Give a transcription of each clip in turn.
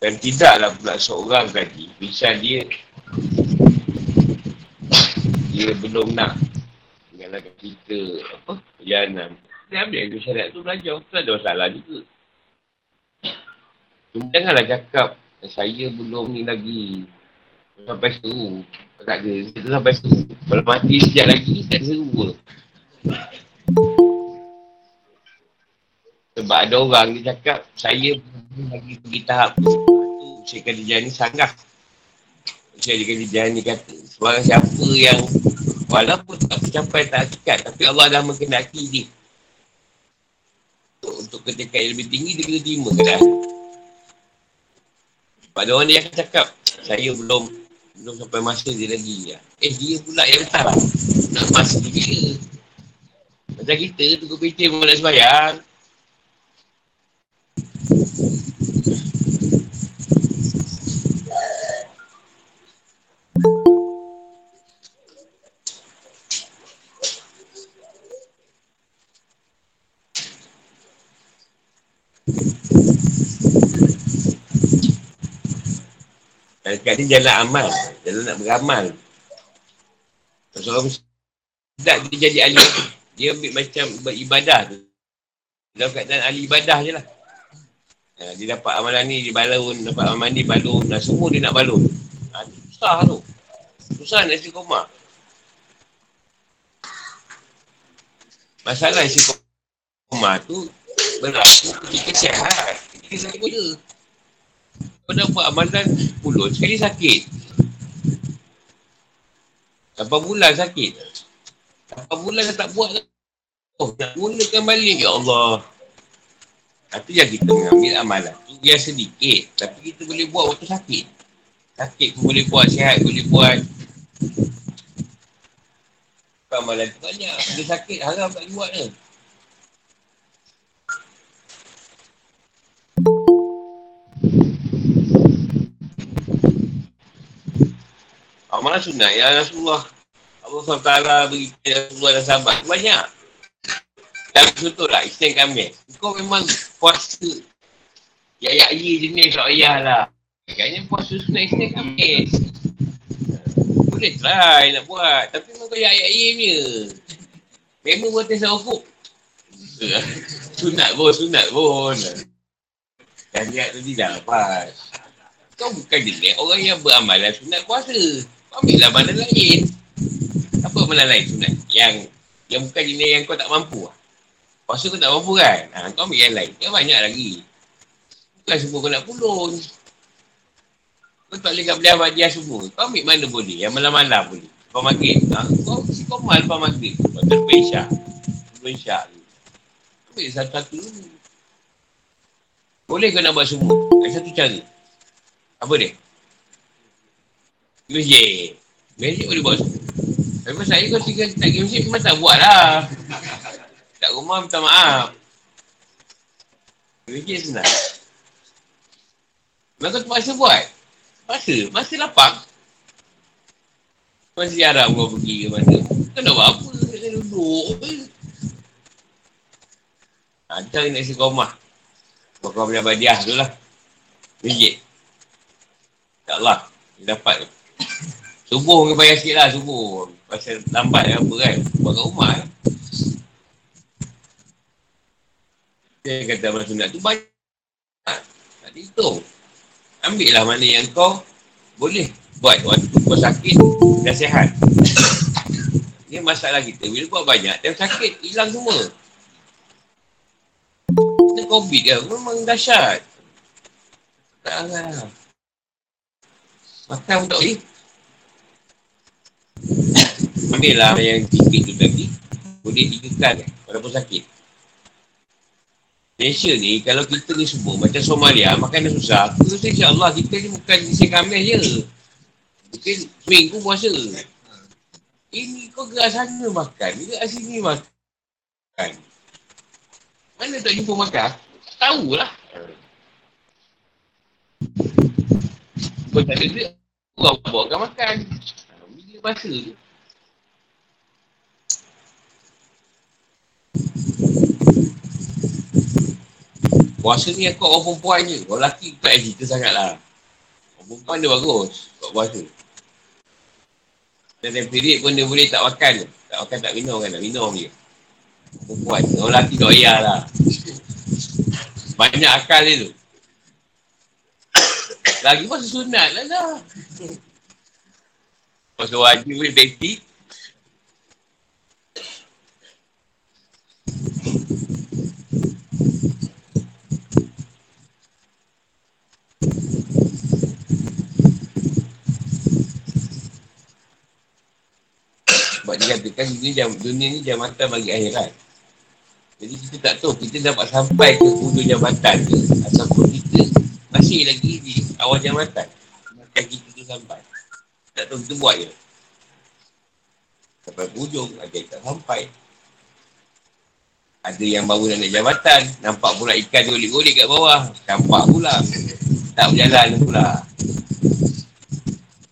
Dan tidaklah pula seorang tadi, bisa dia dia belum nak mengalahkan kita apa perjalanan. Dia ambil yang syariat tu belajar. Tu ada masalah juga. Cuma janganlah cakap saya belum ni lagi. Sampai seru. Tak ada. Sampai seru. Kalau mati sekejap lagi tak seru sebab ada orang dia cakap saya lagi pergi tahap tu Syekh Khadijah ni sangat. Syekh Khadijah ni kata Sebarang siapa yang Walaupun tak tercapai tak hakikat Tapi Allah dah mengendaki dia. Untuk, untuk ketika yang lebih tinggi Dia kena terima ke dah Pada orang akan cakap Saya belum Belum sampai masa dia lagi. Eh dia pula yang tak. Nak masa dia. Macam kita Tunggu pecah pun nak sembahyang Dekat ni jalan amal. Jalan nak beramal. Seorang tak dia jadi ahli. Dia ambil macam beribadah tu. Dalam keadaan ahli ibadah je lah. Ha, dia dapat amalan ni, dia balun. Dapat amalan ni, balun. Dan semua dia nak balun. Ha, susah tu. Susah nak istiqomah. Masalah istiqomah tu berlaku ketika sihat. Ketika sakit je. Dah buat amalan mulut, sekali sakit. Berapa bulan sakit? Berapa bulan dah tak buat Oh, nak mulakan balik, ya Allah. Itu yang kita mengambil amalan tu biar sedikit. Tapi kita boleh buat waktu sakit. Sakit pun boleh buat, sihat boleh buat. Amalan tu banyak. Dia sakit, haram tak buat ke? Amalan sunat ya Rasulullah. Allah SWT beri Rasulullah dan sahabat. Banyak. Dan contoh lah, Islam kami. Kau memang puasa. Ya, ya, ya, jenis tak payah lah. Kayaknya puasa sunat Islam kami. Boleh try nak buat. Tapi memang kau ya, ya, ya punya. Memang buat tes ufuk. sunat pun, sunat pun. Dan lihat tu tidak dapat. Kau bukan jenis orang yang beramalan sunat puasa. Ambil lah mana lain. Apa mana lain sunat? Yang yang bukan jenis yang kau tak mampu lah. Puasa kau tak mampu kan? Ha, kau ambil yang lain. Yang banyak lagi. Bukan semua kau nak pulun. Kau tak boleh belah wajah semua. Kau ambil mana boleh? Yang malam-malam boleh. Kau maghrib. Ha? Kau si kau mal lepas maghrib. Kau terpa isyak. Terpa isyak. Ambil satu-satu dulu. Boleh kau nak buat semua? Ada satu cara. Apa dia? Masjid. Masjid boleh buat. Tapi saya kau tinggal tak pergi masjid, memang tak buat lah. Tak rumah minta maaf. Masjid senang. Kau terpaksa buat. Masa, masa lapang. Masih jarang kau pergi ke mana. Kau nak buat apa? Kau duduk. Ada ha, nak isi komah. Kau punya badiah tu lah. Masjid. InsyaAllah. Dia dapat tu. Subuh ke bayar sikit lah subuh. Pasal lambat ke apa kan. Buat kat rumah kan. Dia kata amal sunat tu banyak. Tak dihitung. Ambil lah mana yang kau boleh buat waktu kau sakit dan sihat. Ini masalah kita. Bila buat banyak, dan sakit, hilang semua. Ini COVID kan, memang dahsyat. Tak lah. Makan tak boleh. Ambil lah yang sikit tu tadi. Boleh kali walaupun sakit. Malaysia ni, kalau kita ni semua macam Somalia, makan dah susah. Aku rasa insyaAllah kita ni bukan isi kami je. Mungkin seminggu puasa. Ini kau gerak sana makan, gerak sini makan. Mana tak jumpa makan? Tahu lah. Kau tak ada duit, kau bawa kan makan. Bila masa tu? Puasa ni aku orang perempuan je. Orang lelaki tak cerita sangat lah. Orang perempuan dia bagus. Buat puasa. Dan period pun dia boleh tak makan. Tak makan tak minum kan. Tak minum je. Perempuan. Orang lelaki tak payah lah. Banyak akal dia tu. Lagi pun sunat lah lah. Masa wajib boleh praktik. Sebab dia katakan dunia, jam, dunia ni jambatan bagi akhirat. Jadi kita tak tahu kita dapat sampai ke ujung jambatan ke ataupun kita masih lagi di awal jambatan. Kaki kita sampai. Tak tahu kita buat je. Sampai ujung ada tak sampai. Ada yang baru nak naik jabatan. Nampak pula ikan golik-golik kat bawah. Nampak pula. Tak berjalan pula.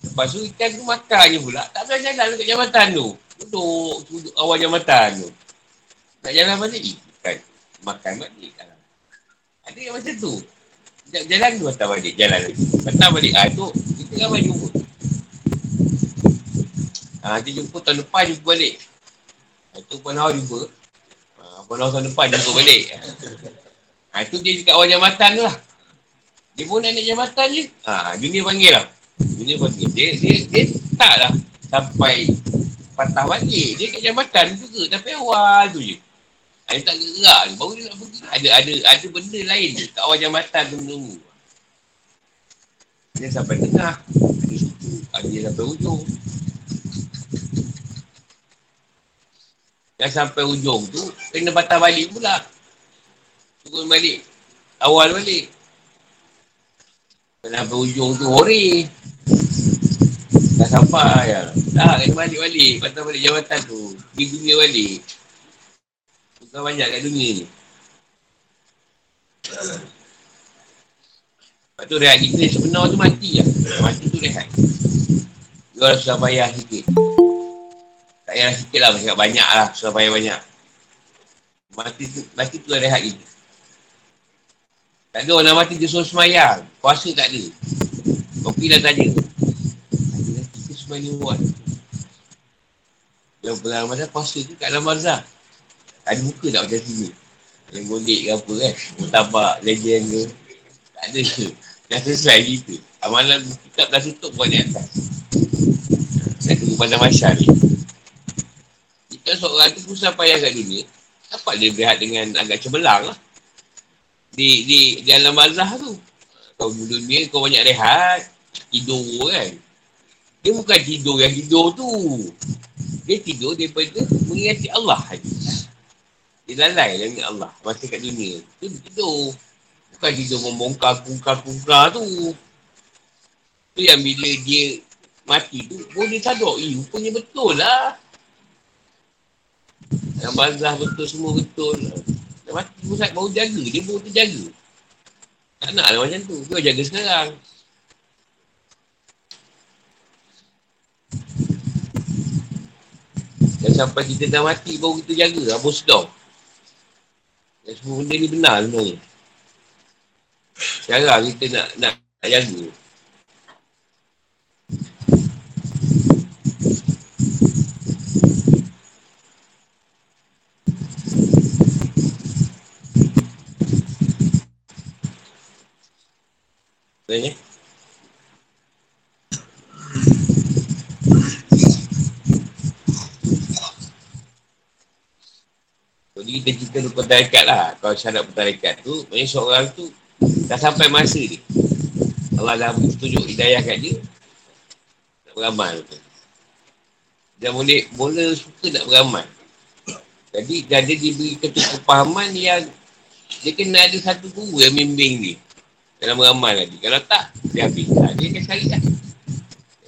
Lepas tu ikan tu makan je pula. Tak berjalan jalan kat jabatan tu. Duduk, duduk awal jabatan tu. Tak jalan balik. Ikan makan balik. Ada yang macam tu. Jalan tu hantar balik. Jalan lagi. Hantar balik. Ah, tu kita ramai jumpa. Ha, nanti jumpa tahun depan jumpa balik. Itu pun awal jumpa. Kalau tahun depan jumpa balik. Ha, itu dia dekat awal jambatan tu lah. Dia pun nak naik jambatan je. Ha, dunia panggil lah. Dunia panggil. Dia, dia, dia tak lah sampai patah balik. Dia kat jambatan juga. Tapi awal tu je. Ha, dia tak gerak je. Baru dia nak pergi. Ada, ada, ada benda lain je. Kat awal jambatan tu menunggu. Dia sampai tengah. Ada situ. Ada sampai ujung. Dah sampai ujung tu, kena patah balik pula. Turun balik. Awal balik. Dah sampai ujung tu, hore. Dah sampai ya. Dah kena balik-balik. Patah balik jawatan tu. Pergi dunia balik. Bukan banyak kat dunia ni. Lepas tu rehat kita sebenar tu mati lah. Mati tu rehat. Dia susah bayar sikit. Tak payah sikit lah, banyak, banyak lah. Susah payah banyak. Mati tu, mati tu rehat kita. Tak ada orang mati dia suruh semayang. Puasa tak ada. Kopi dah tak ada. Kita semayang buat. Yang pernah masa puasa tu kat dalam barzah. Ada muka tak macam sini. Yang golek ke apa kan. Mutabak, legend ke. Tak ada ke. Dah selesai kita. Amalan kita dah tutup buat di atas. Saya tunggu pada masyarakat ni. Kan seorang tu susah payah kat dunia. Dapat dia berehat dengan agak cebelang lah. Di, di, di alam bazah tu. Kau dunia kau banyak rehat. Tidur kan. Dia bukan tidur yang tidur tu. Dia tidur daripada mengingati Allah. Dia lalai dengan Allah. Masa kat dunia. Tu dia tidur. Bukan tidur membongkar kungkar-kungkar tu. Tu yang bila dia mati tu, boleh sadar. Eh, rupanya betul lah. Yang bazah betul semua betul. Dah mati pusat baru jaga. Dia baru terjaga. Tak nak lah macam tu. Dia jaga sekarang. Dan sampai kita dah mati baru kita jaga. Abu sedar. Dan semua benda ni benar sebenarnya. Sekarang kita nak, nak, nak jaga. Sebenarnya. Jadi kita cerita tu pentarikat lah. Kalau syarat pentarikat tu, maksudnya seorang tu dah sampai masa dia. Allah dah tunjuk hidayah kat dia. Nak beramal tu. Dia boleh, boleh suka nak beramal. Jadi, dah dia diberi kepahaman yang dia kena ada satu guru yang bimbing dia. Dalam beramal lagi. Kalau tak, dia habis. Ha, dia akan cari lah.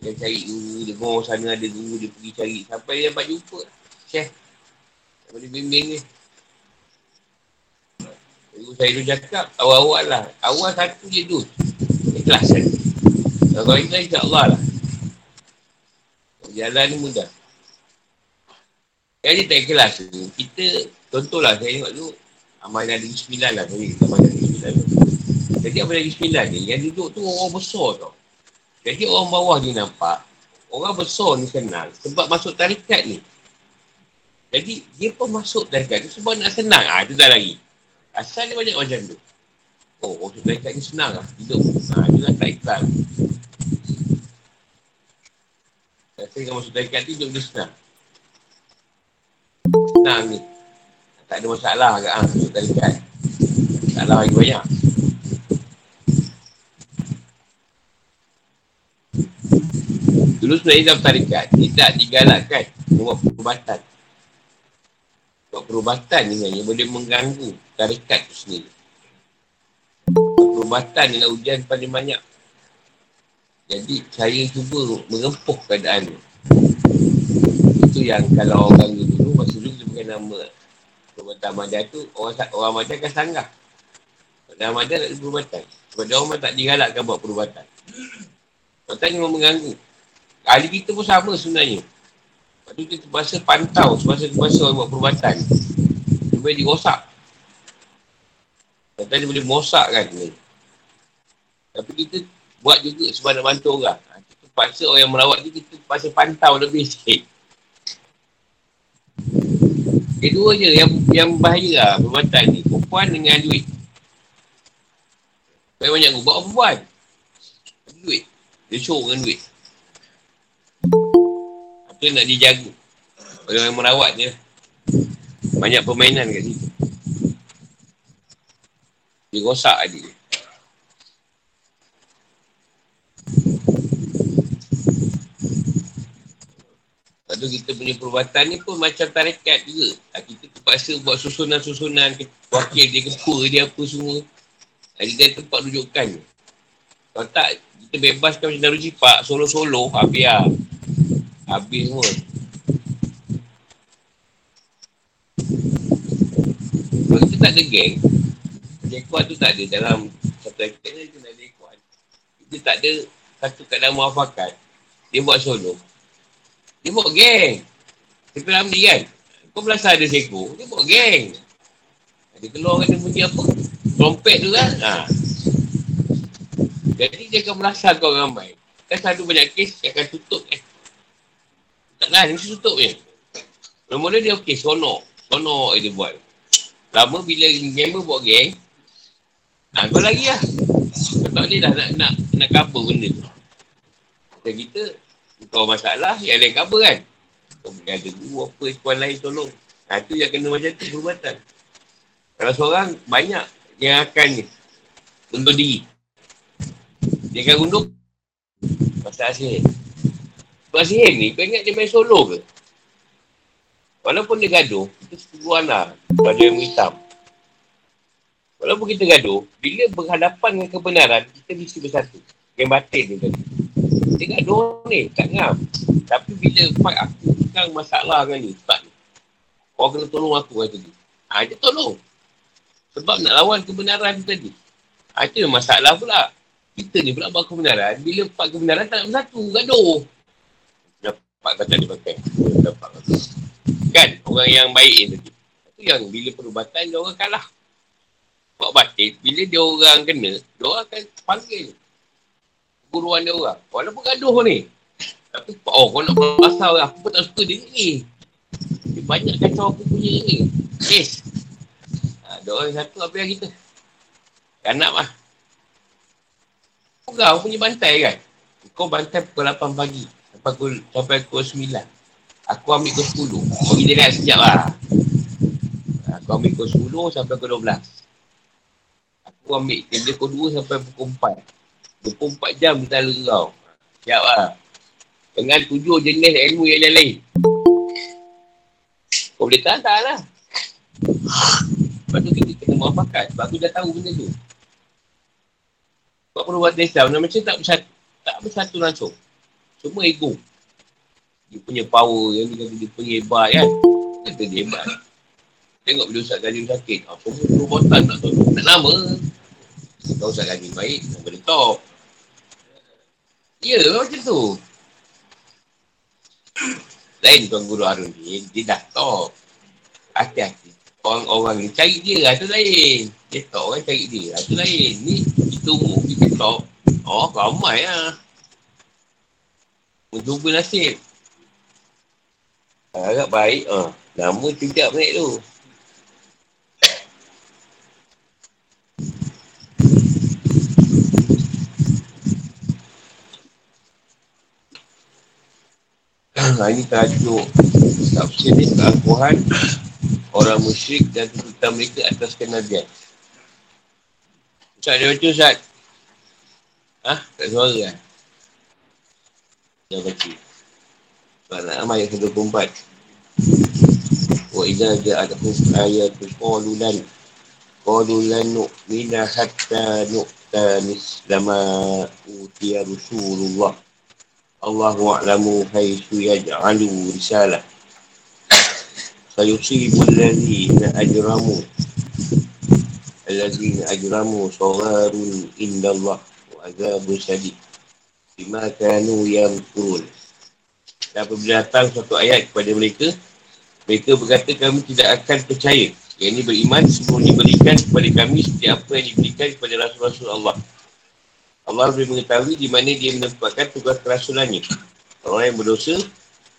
Dia akan cari guru, dia bawa sana ada guru, dia pergi cari. Sampai dia dapat jumpa. Syekh. Sampai dia bimbing ni. Guru saya tu cakap, awal-awal lah. Awal satu je tu. Ikhlas kan. Kalau ikhlas, insyaAllah lah. Jalan ni mudah. Dia tak ikhlas tu, kita, contohlah saya tengok tu, Amal yang negeri sembilan lah. Sorry. Amal yang negeri sembilan tu. Jadi yang negeri sembilan ni, yang duduk tu orang besar tau. Jadi orang bawah ni nampak, orang besar ni kenal sebab masuk tarikat ni. Jadi dia pun masuk tarikat tu sebab nak senang. Ah ha, tu dah lagi. Asal dia banyak macam tu. Oh, masuk tarikat ni senang lah. Hidup. Ha, dia dah tak. Rasa kalau masuk tarikat tu, hidup dia senang. Senang ni. Tak ada masalah agak ha, masuk tarikat. Masalah lagi banyak. Dulu sebenarnya dalam tarikat, tidak digalakkan buat perubatan. Buat perubatan ni sebenarnya boleh mengganggu tarikat tu sendiri. Perubatan ni nak ujian paling banyak. Jadi saya cuba merempuh keadaan ni. Itu yang kalau orang dulu, masa dulu dia bukan nama perubatan Ahmadiyah tu, orang, orang Ahmadiyah akan sanggah. Pada Ahmadiyah tak ada perubatan. Sebab dia orang tak digalakkan buat perubatan. Perubatan ni memang mengganggu. Ahli kita pun sama sebenarnya. Lepas tu kita terpaksa pantau semasa-semasa orang buat perubatan. Dia boleh dirosak. Kata dia boleh merosak kan. Tapi kita buat juga sebab nak bantu orang. Ha, kita terpaksa orang yang merawat ni kita terpaksa pantau lebih sikit. Kedua je yang, yang bahaya lah perubatan ni. Perempuan dengan duit. Banyak banyak buat apa? Duit. Dia show dengan duit. Itu nak dijaga. Orang yang merawat dia. Banyak permainan kat situ. Dia rosak adik dia. Lepas tu kita punya perubatan ni pun macam tarikat juga. Ha, kita terpaksa buat susunan-susunan, wakil dia, ketua dia apa semua. Jadi dia tempat rujukan. Kalau tak, kita bebaskan macam Darul Jipak, solo-solo, habis lah. Habis semua. Kalau kita tak ada geng, Lekuan tu tak ada dalam satu aktif ni, kita ada lekuan. Kita tak ada satu keadaan muafakat. Dia buat solo. Dia buat geng. Kita ramli kan? Kau belasah ada seko, dia buat geng. Dia keluar kena bunyi apa? Trompet tu kan? Ha. Jadi dia akan merasa kau ramai. Kan selalu banyak kes, dia akan tutup kan? Taklah, ni tutup je. Mula-mula dia okey, sonok. Sonok dia buat. Lama bila member buat geng, ha, kau lagi lah. Kau tak boleh dah nak, nak, nak cover benda tu. Dan kita, kau masalah, yang lain cover kan. Kau boleh ada dua apa, sekolah lain tolong. Ha, tu yang kena macam tu, perubatan. Kalau seorang, banyak yang akan. Untuk diri. Dia akan unduk. Pasal asyik. Sebab sihir ni, kau ingat dia main solo ke? Walaupun dia gaduh, kita setujuan lah pada yang hitam. Walaupun kita gaduh, bila berhadapan dengan kebenaran, kita mesti bersatu. Yang batin ni tadi. Dia gaduh ni, tak ngam. Tapi bila fight aku, bukan masalah dengan ni, sebab ni. Kau kena tolong aku kata dia. Ha, dia tolong. Sebab nak lawan kebenaran tadi. Ha, itu masalah pula. Kita ni pula buat kebenaran, bila fight kebenaran tak nak bersatu, gaduh dia pakai. Dapat kata. Kan? Orang yang baik ni tadi. Itu yang bila perubatan, dia orang kalah. Buat batin, bila dia orang kena, dia orang akan panggil. Guruan dia orang. Walaupun gaduh ni. Tapi, oh, kau nak pasal lah. Aku pun tak suka dia ni. Dia banyak kacau aku punya ni. Yes. Ha, dia orang satu, apa yang kita? Kanap lah. Kau punya bantai kan? Kau bantai pukul 8 pagi sampai pukul, sampai pukul 9. Aku ambil ke 10. Bagi dia lihat sekejap lah. Aku ambil ke 10 sampai ke 12. Aku ambil ke pukul 2 sampai pukul 4. 24 jam kita lalu kau. Siap lah. Dengan tujuh jenis ilmu yang lain-lain. Kau boleh tahan, tahan lah. Lepas tu kita kena muafakat. Sebab aku dah tahu benda tu. Sebab perbuatan Islam, macam tak bersatu, tak bersatu langsung. Semua ego. Dia punya power yang dia kata dia punya hebat kan. Kata dia hebat. Tengok bila Ustaz Gani sakit. Ah, semua perubatan nak tahu. Tak nama. Kalau Ustaz Gani baik, tak boleh top. Ya, macam tu. Lain Tuan Guru Harun ni, dia dah top. Hati-hati. orang-orang ni cari dia lah tu lain. Ketok kan cari dia lah tu lain. Ni kita umum kita ketok. Oh ramai lah. Mencuba nasib. Harap baik. Ah. Nama tidak baik tu. Ha, ini tajuk tafsir ni keakuan orang musyrik dan tuntutan mereka atas kenabian. Ustaz dia baca Ustaz. Ha? Tak suara kan? Dia baca. Soalan amal yang 24. Wa idza ja'atuhum ayatun qalu lan qalu lan nu'mina hatta nu'ta mislama utiya Rasulullah. Allahu a'lamu haitsu yaj'alu risalah. Sayusibu alladhina ajramu alladhina ajramu sawarun indallah wa azabu sadid bima kanu yamkurun dan apabila datang satu ayat kepada mereka mereka berkata kami tidak akan percaya yang ini beriman sebelum diberikan kepada kami setiap apa yang diberikan kepada Rasul-Rasul Allah Allah lebih mengetahui di mana dia menempatkan tugas kerasulannya. Orang yang berdosa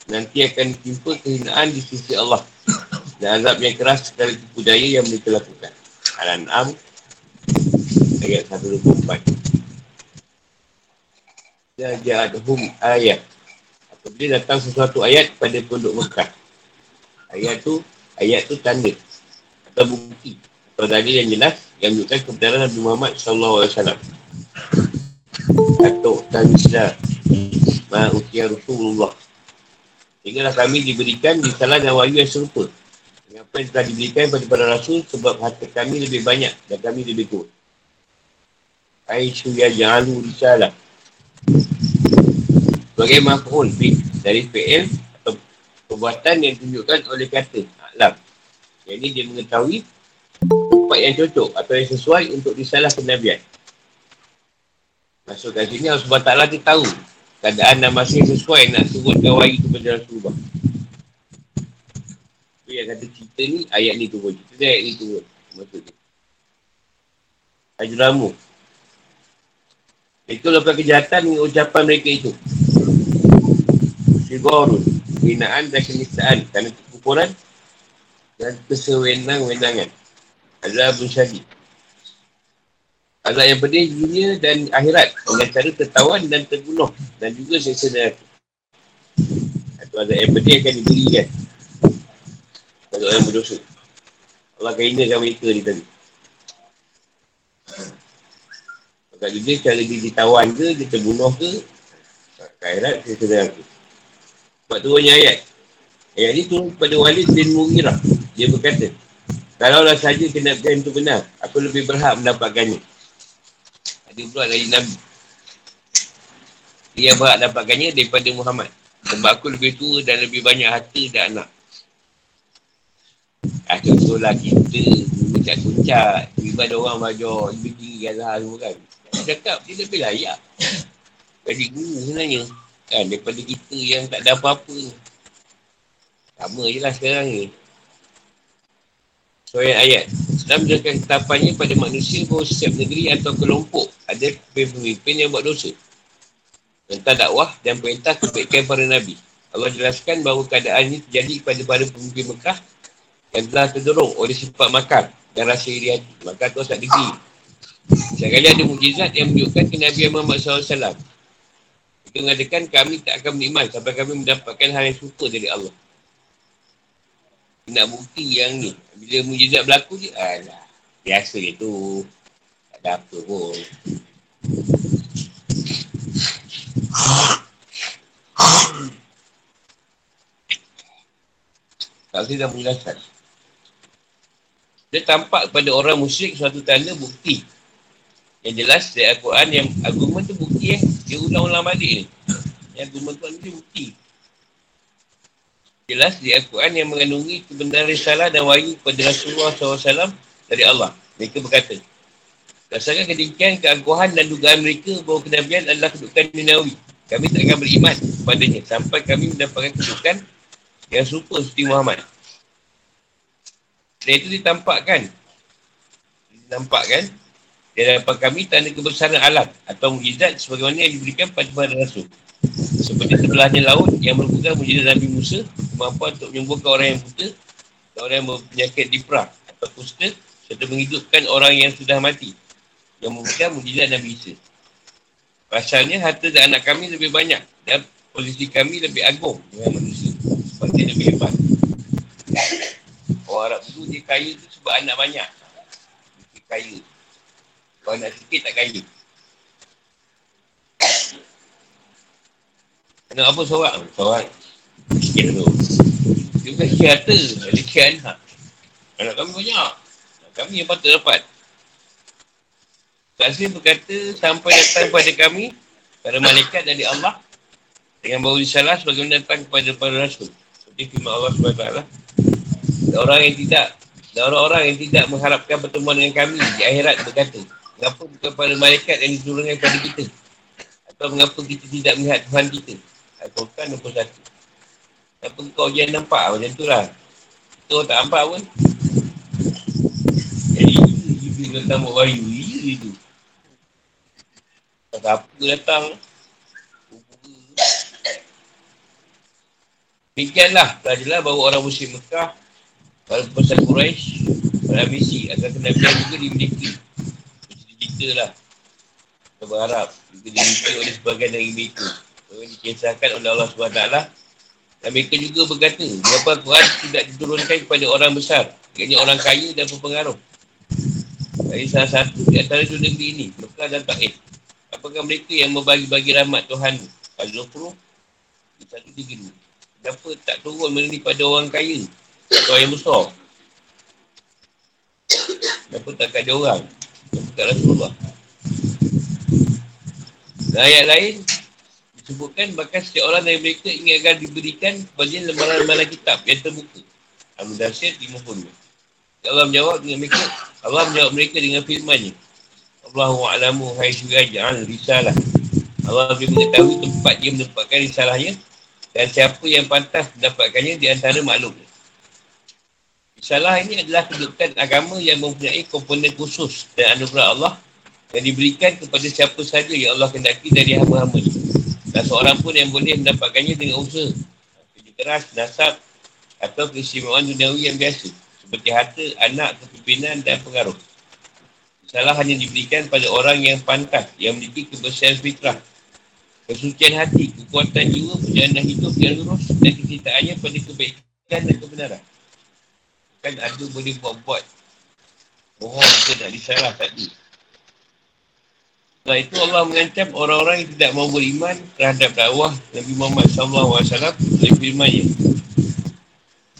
nanti akan timpa kehinaan di sisi Allah. Dan azab yang keras sekali tipu daya yang mereka lakukan. Al-An'am ayat 124. Jaja'adhum ayat. Apabila datang sesuatu ayat pada penduduk Mekah. Ayat tu, ayat tu tanda. Atau bukti. Atau dalil yang jelas yang menunjukkan kebenaran Nabi Muhammad SAW atau tanislah ma'utia Rasulullah. Sehinggalah kami diberikan di salah dan wahyu yang serupa. Dengan apa yang telah diberikan kepada para rasul sebab hati kami lebih banyak dan kami lebih kuat. Aisyu ya ja'alu risalah. Sebagai maf'ul dari PL atau perbuatan yang ditunjukkan oleh kata alam. Yang ini dia mengetahui tempat yang cocok atau yang sesuai untuk disalah kenabian. Masuk kat sini Allah SWT dia tahu keadaan dan masih sesuai nak turunkan wahyu kepada Rasulullah. Itu yang kata cerita ni, ayat ni turun. Cerita ayat ni turun. Maksudnya. Ajramu. Itu lepas kejahatan dengan ucapan mereka itu. Sigorun. Binaan dan kenistaan. Kerana kekupuran dan kesewenang-wenangan. Adalah bersyadid. Azab yang pedih di dunia dan akhirat dengan cara tertawan dan terbunuh dan juga seksa neraka. Itu azab yang pedih akan diberikan. Kalau orang berdosa. Allah akan hindarkan mereka ni tadi. Kat dunia cara dia ditawan ke, dia terbunuh ke, akhirat seksa neraka. Sebab turunnya ayat. Ayat ni turun kepada Walid bin Mughirah. Dia berkata, Kalaulah saja kena itu benar, aku lebih berhak mendapatkannya. Ada pula dari Nabi. Dia berhak dapatkannya daripada Muhammad. Sebab aku lebih tua dan lebih banyak harta dan anak. Ah, contohlah kita kuncak-kuncak. Tiba ada orang belajar lebih tinggi Azhar semua kan. Dia cakap dia lebih layak. Jadi guru sebenarnya. Kan daripada kita yang tak ada apa-apa. Sama je lah sekarang ni. So ayat. Islam menjelaskan ketapannya pada manusia bahawa setiap negeri atau kelompok ada pemimpin yang buat dosa. Tentang dakwah dan perintah kebaikan para Nabi. Allah jelaskan bahawa keadaan ini terjadi kepada para pemimpin Mekah yang telah terdorong oleh sifat makar dan rasa iri hati. Maka tu tak degi. Sekali ada mujizat yang menunjukkan ke Nabi Muhammad SAW. Itu mengatakan kami tak akan beriman sampai kami mendapatkan hal yang suka dari Allah nak bukti yang ni. Bila mujizat berlaku je, alah, biasa dia tu. Tak ada apa pun. Tak boleh dah menjelaskan. Dia tampak kepada orang musyrik suatu tanda bukti. Yang jelas dari Al-Quran yang argument tu bukti eh. Dia ulang-ulang balik ni. Yang argument tu ni bukti jelas di Al-Quran yang mengandungi kebenaran risalah dan wahyu kepada Rasulullah SAW dari Allah. Mereka berkata, Berdasarkan kedengkian, keangkuhan dan dugaan mereka bahawa kenabian adalah kedudukan duniawi. Kami tak akan beriman kepadanya sampai kami mendapatkan kedudukan yang serupa seperti Muhammad. Dan itu ditampakkan. Ditampakkan. Di hadapan kami tanda kebesaran alam atau mujizat sebagaimana yang diberikan pada para rasul. Seperti sebelahnya laut yang merupakan mujizat Nabi Musa kemampuan untuk menyembuhkan orang yang buta dan orang yang berpenyakit di perah atau kusta serta menghidupkan orang yang sudah mati yang merupakan mujizat Nabi Isa. Pasalnya harta dan anak kami lebih banyak dan posisi kami lebih agung dengan manusia. Dia lebih hebat. Orang Arab dulu dia kaya tu sebab anak banyak. Dia kaya. Kalau nak sikit tak kaya. Kena apa sorak? Sorak. Sikit tu. Dia bukan sikit harta. Dia sikit anak. Anak kami banyak. Kami yang patut dapat. Kasih berkata sampai datang kepada kami para malaikat dari Allah dengan bawa risalah sebagaimana datang kepada para rasul. Seperti firman Allah SWT. Orang yang tidak dan orang-orang yang tidak mengharapkan pertemuan dengan kami di akhirat berkata, mengapa bukan para malaikat yang diturunkan kepada kita? Atau mengapa kita tidak melihat Tuhan kita? Al-Quran 21. Kenapa kau jangan nampak macam tu lah. Kita orang tak nampak pun. Jadi, Jibril datang buat wahyu. Ya itu. Tak apa datang. Demikianlah, belajarlah bahawa orang musim Mekah Para pasal Quraisy Para misi agar kenabian juga dimiliki Cerita lah. Kita berharap Juga dimiliki oleh sebagian dari mereka. Yang dikisahkan oleh Allah SWT Dan mereka juga berkata Mengapa Quran tidak diturunkan kepada orang besar. Ianya orang kaya dan berpengaruh. Dari salah satu di antara dua negeri ini Mekah dan Ta'if. Apakah mereka yang membagi-bagi rahmat Tuhan? Al-Zufru Di satu dua Kenapa tak turun benda ni pada orang kaya atau yang besar. Kenapa tak kat dia orang? Kenapa kat Rasulullah? Dan ayat lain, disebutkan bahkan setiap orang dari mereka ingin agar diberikan kepada lembaran-lembaran kitab yang terbuka. Al-Mudasyir 50. Allah menjawab dengan mereka, Allah menjawab mereka dengan firmannya. Allahu a'lamu haitsu yaj'al risalah. Allah lebih mengetahui tempat dia menempatkan risalahnya dan siapa yang pantas mendapatkannya di antara makhluknya. Salah ini adalah kedudukan agama yang mempunyai komponen khusus dan anugerah Allah yang diberikan kepada siapa saja yang Allah kendaki dari hamba-hamba Dan seorang pun yang boleh mendapatkannya dengan usaha, kerja keras, nasab atau keistimewaan duniawi yang biasa seperti harta, anak, kepimpinan dan pengaruh. Salah hanya diberikan pada orang yang pantas, yang memiliki kebersihan fitrah, kesucian hati, kekuatan jiwa, perjalanan hidup yang lurus dan kecintaannya pada kebaikan dan kebenaran. Kan ada boleh buat-buat. Bohong kita nak disalah tadi. Setelah itu Allah mengancam orang-orang yang tidak mahu beriman terhadap dakwah Nabi Muhammad SAW dari firmannya.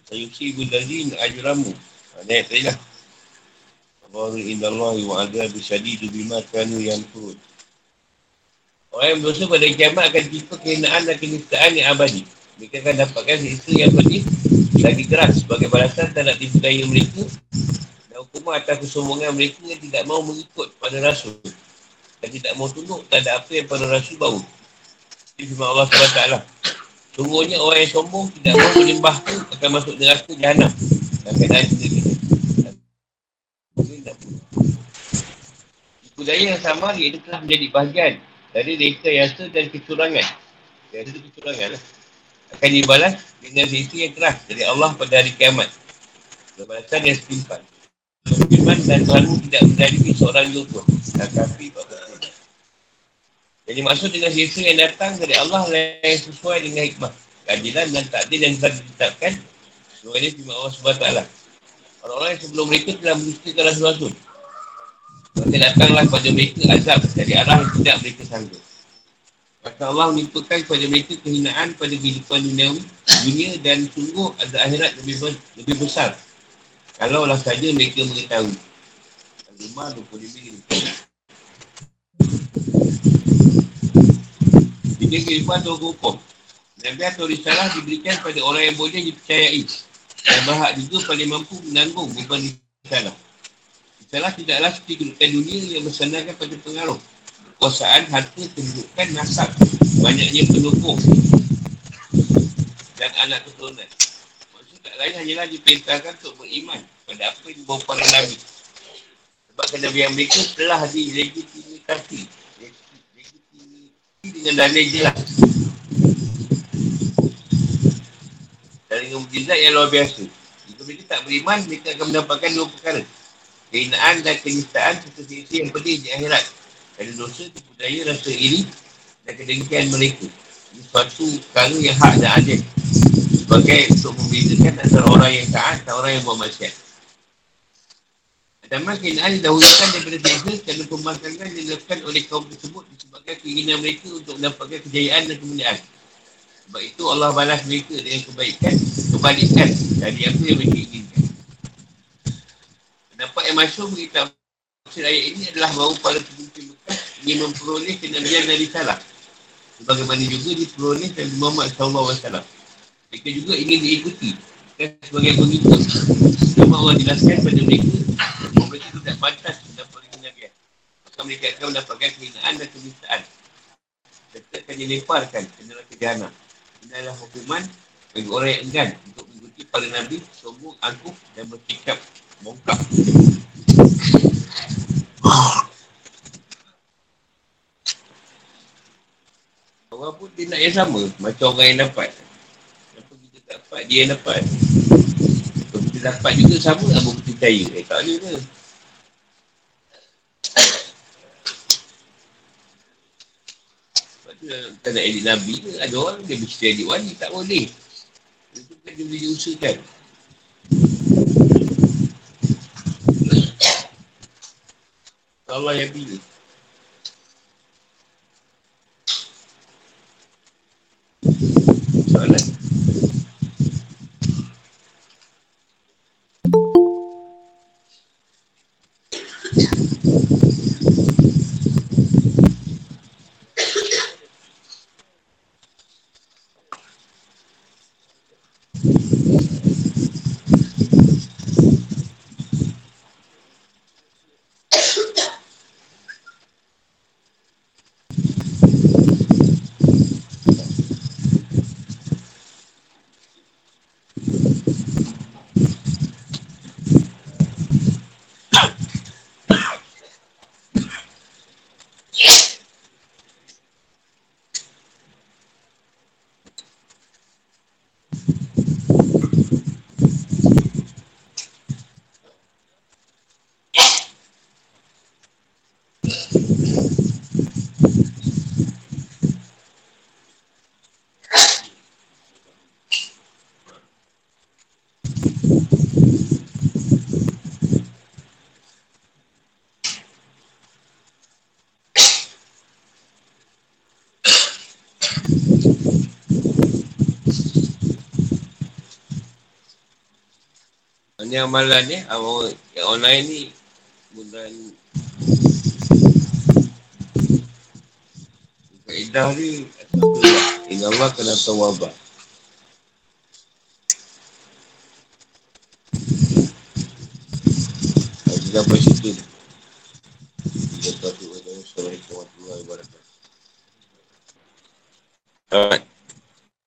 Sayusi ibu dari ajramu. Ayat tadi lah. Allah inna Allah wa adha bisadi tu bima kanu yang turut. Orang yang berdosa pada kiamat akan tipu kehinaan dan kenistaan yang abadi. Mereka akan dapatkan siksa yang pedih lagi keras sebagai balasan terhadap tipu mereka dan hukuman atas kesombongan mereka yang tidak mahu mengikut pada rasul dan tidak mahu tunduk terhadap apa yang pada rasul bawa. Ini firman Allah SWT. Sungguhnya orang yang sombong tidak mahu menyembah tu akan masuk neraka jahannam dan keadaan sendiri. Tipu daya yang sama iaitu telah menjadi bahagian dari reka yasa dan kecurangan. Yasa itu kecurangan lah akan dibalas dengan sisi yang keras dari Allah pada hari kiamat. Kebalasan yang setimpal. Firman dan Tuhanmu tidak menjadi seorang juga. Dan kafi Jadi maksud dengan sisi yang datang dari Allah yang sesuai dengan hikmah. Keadilan dan takdir yang telah ditetapkan. Semoga ini firman Allah SWT. Orang-orang yang sebelum mereka telah mendustakan Rasul-Rasul. Maka datanglah pada mereka azab dari arah yang tidak mereka sanggup. Maka Allah menipukan kepada mereka kehinaan pada kehidupan dunia, dunia dan sungguh ada akhirat lebih, lebih besar. Kalau lah saja mereka mengetahui. Al-Rumah 25 ini. Tiga kehidupan atau hukum. Nabi atau risalah diberikan pada orang yang boleh dipercayai. Dan berhak juga paling mampu menanggung beban risalah. Risalah tidaklah seperti kedudukan dunia yang bersandarkan pada pengaruh kekuasaan, harta, kedudukan, nasab. Banyaknya pendukung dan anak keturunan. Maksud tak lain hanyalah diperintahkan untuk beriman pada apa yang dibawa para Nabi. Sebab kenabian mereka telah dilegitimasi. Legitimasi dengan dalil je lah. Dan dengan mujizat yang luar biasa. Jika mereka tak beriman, mereka akan mendapatkan dua perkara. Kehinaan dan kenistaan serta sisi yang pedih di akhirat. Kerana dosa, tipu daya, rasa iri dan kedengkian mereka. Ini suatu perkara yang hak dan adil. Sebagai untuk membezakan antara orang yang taat dan orang yang buat masyarakat. Dan kehinaan didahulukan daripada desa kerana pembangkangan dilakukan oleh kaum tersebut disebabkan keinginan mereka untuk mendapatkan kejayaan dan kemuliaan. Sebab itu Allah balas mereka dengan kebaikan, kebalikan dari apa yang mereka inginkan. Pendapat yang masuk beritahu maksud ayat ini adalah bahawa para pemimpin bekas ingin memperoleh kenabian dari salah. Sebagaimana juga diperoleh dari Muhammad SAW. Mereka juga ingin diikuti kan sebagai pengikut. Cuma Allah jelaskan pada mereka mereka tidak pantas mendapatkan kenabian. Maka mereka akan mendapatkan kehinaan dan kemistaan. Mereka akan dileparkan ke neraka jahannam. Ini adalah hukuman bagi orang yang enggan untuk mengikuti para Nabi, sombong, angkuh dan bersikap bongkak. Orang pun dia nak yang sama macam orang yang dapat. Kenapa kita tak dapat, dia yang dapat. Kalau kita dapat juga sama, apa kita percaya? Eh, tak boleh ke? Sebab tu kita nak edit Nabi ke, ada orang dia mesti edit wali, tak boleh. Itu kan dia boleh diusahakan. Allah yang pilih. Soalan. Ini amalan ni, amalan yang online ni bulan Kaedah ni Inna Allah kena tawabah sampai situ Assalamualaikum warahmatullahi wabarakatuh. Alright.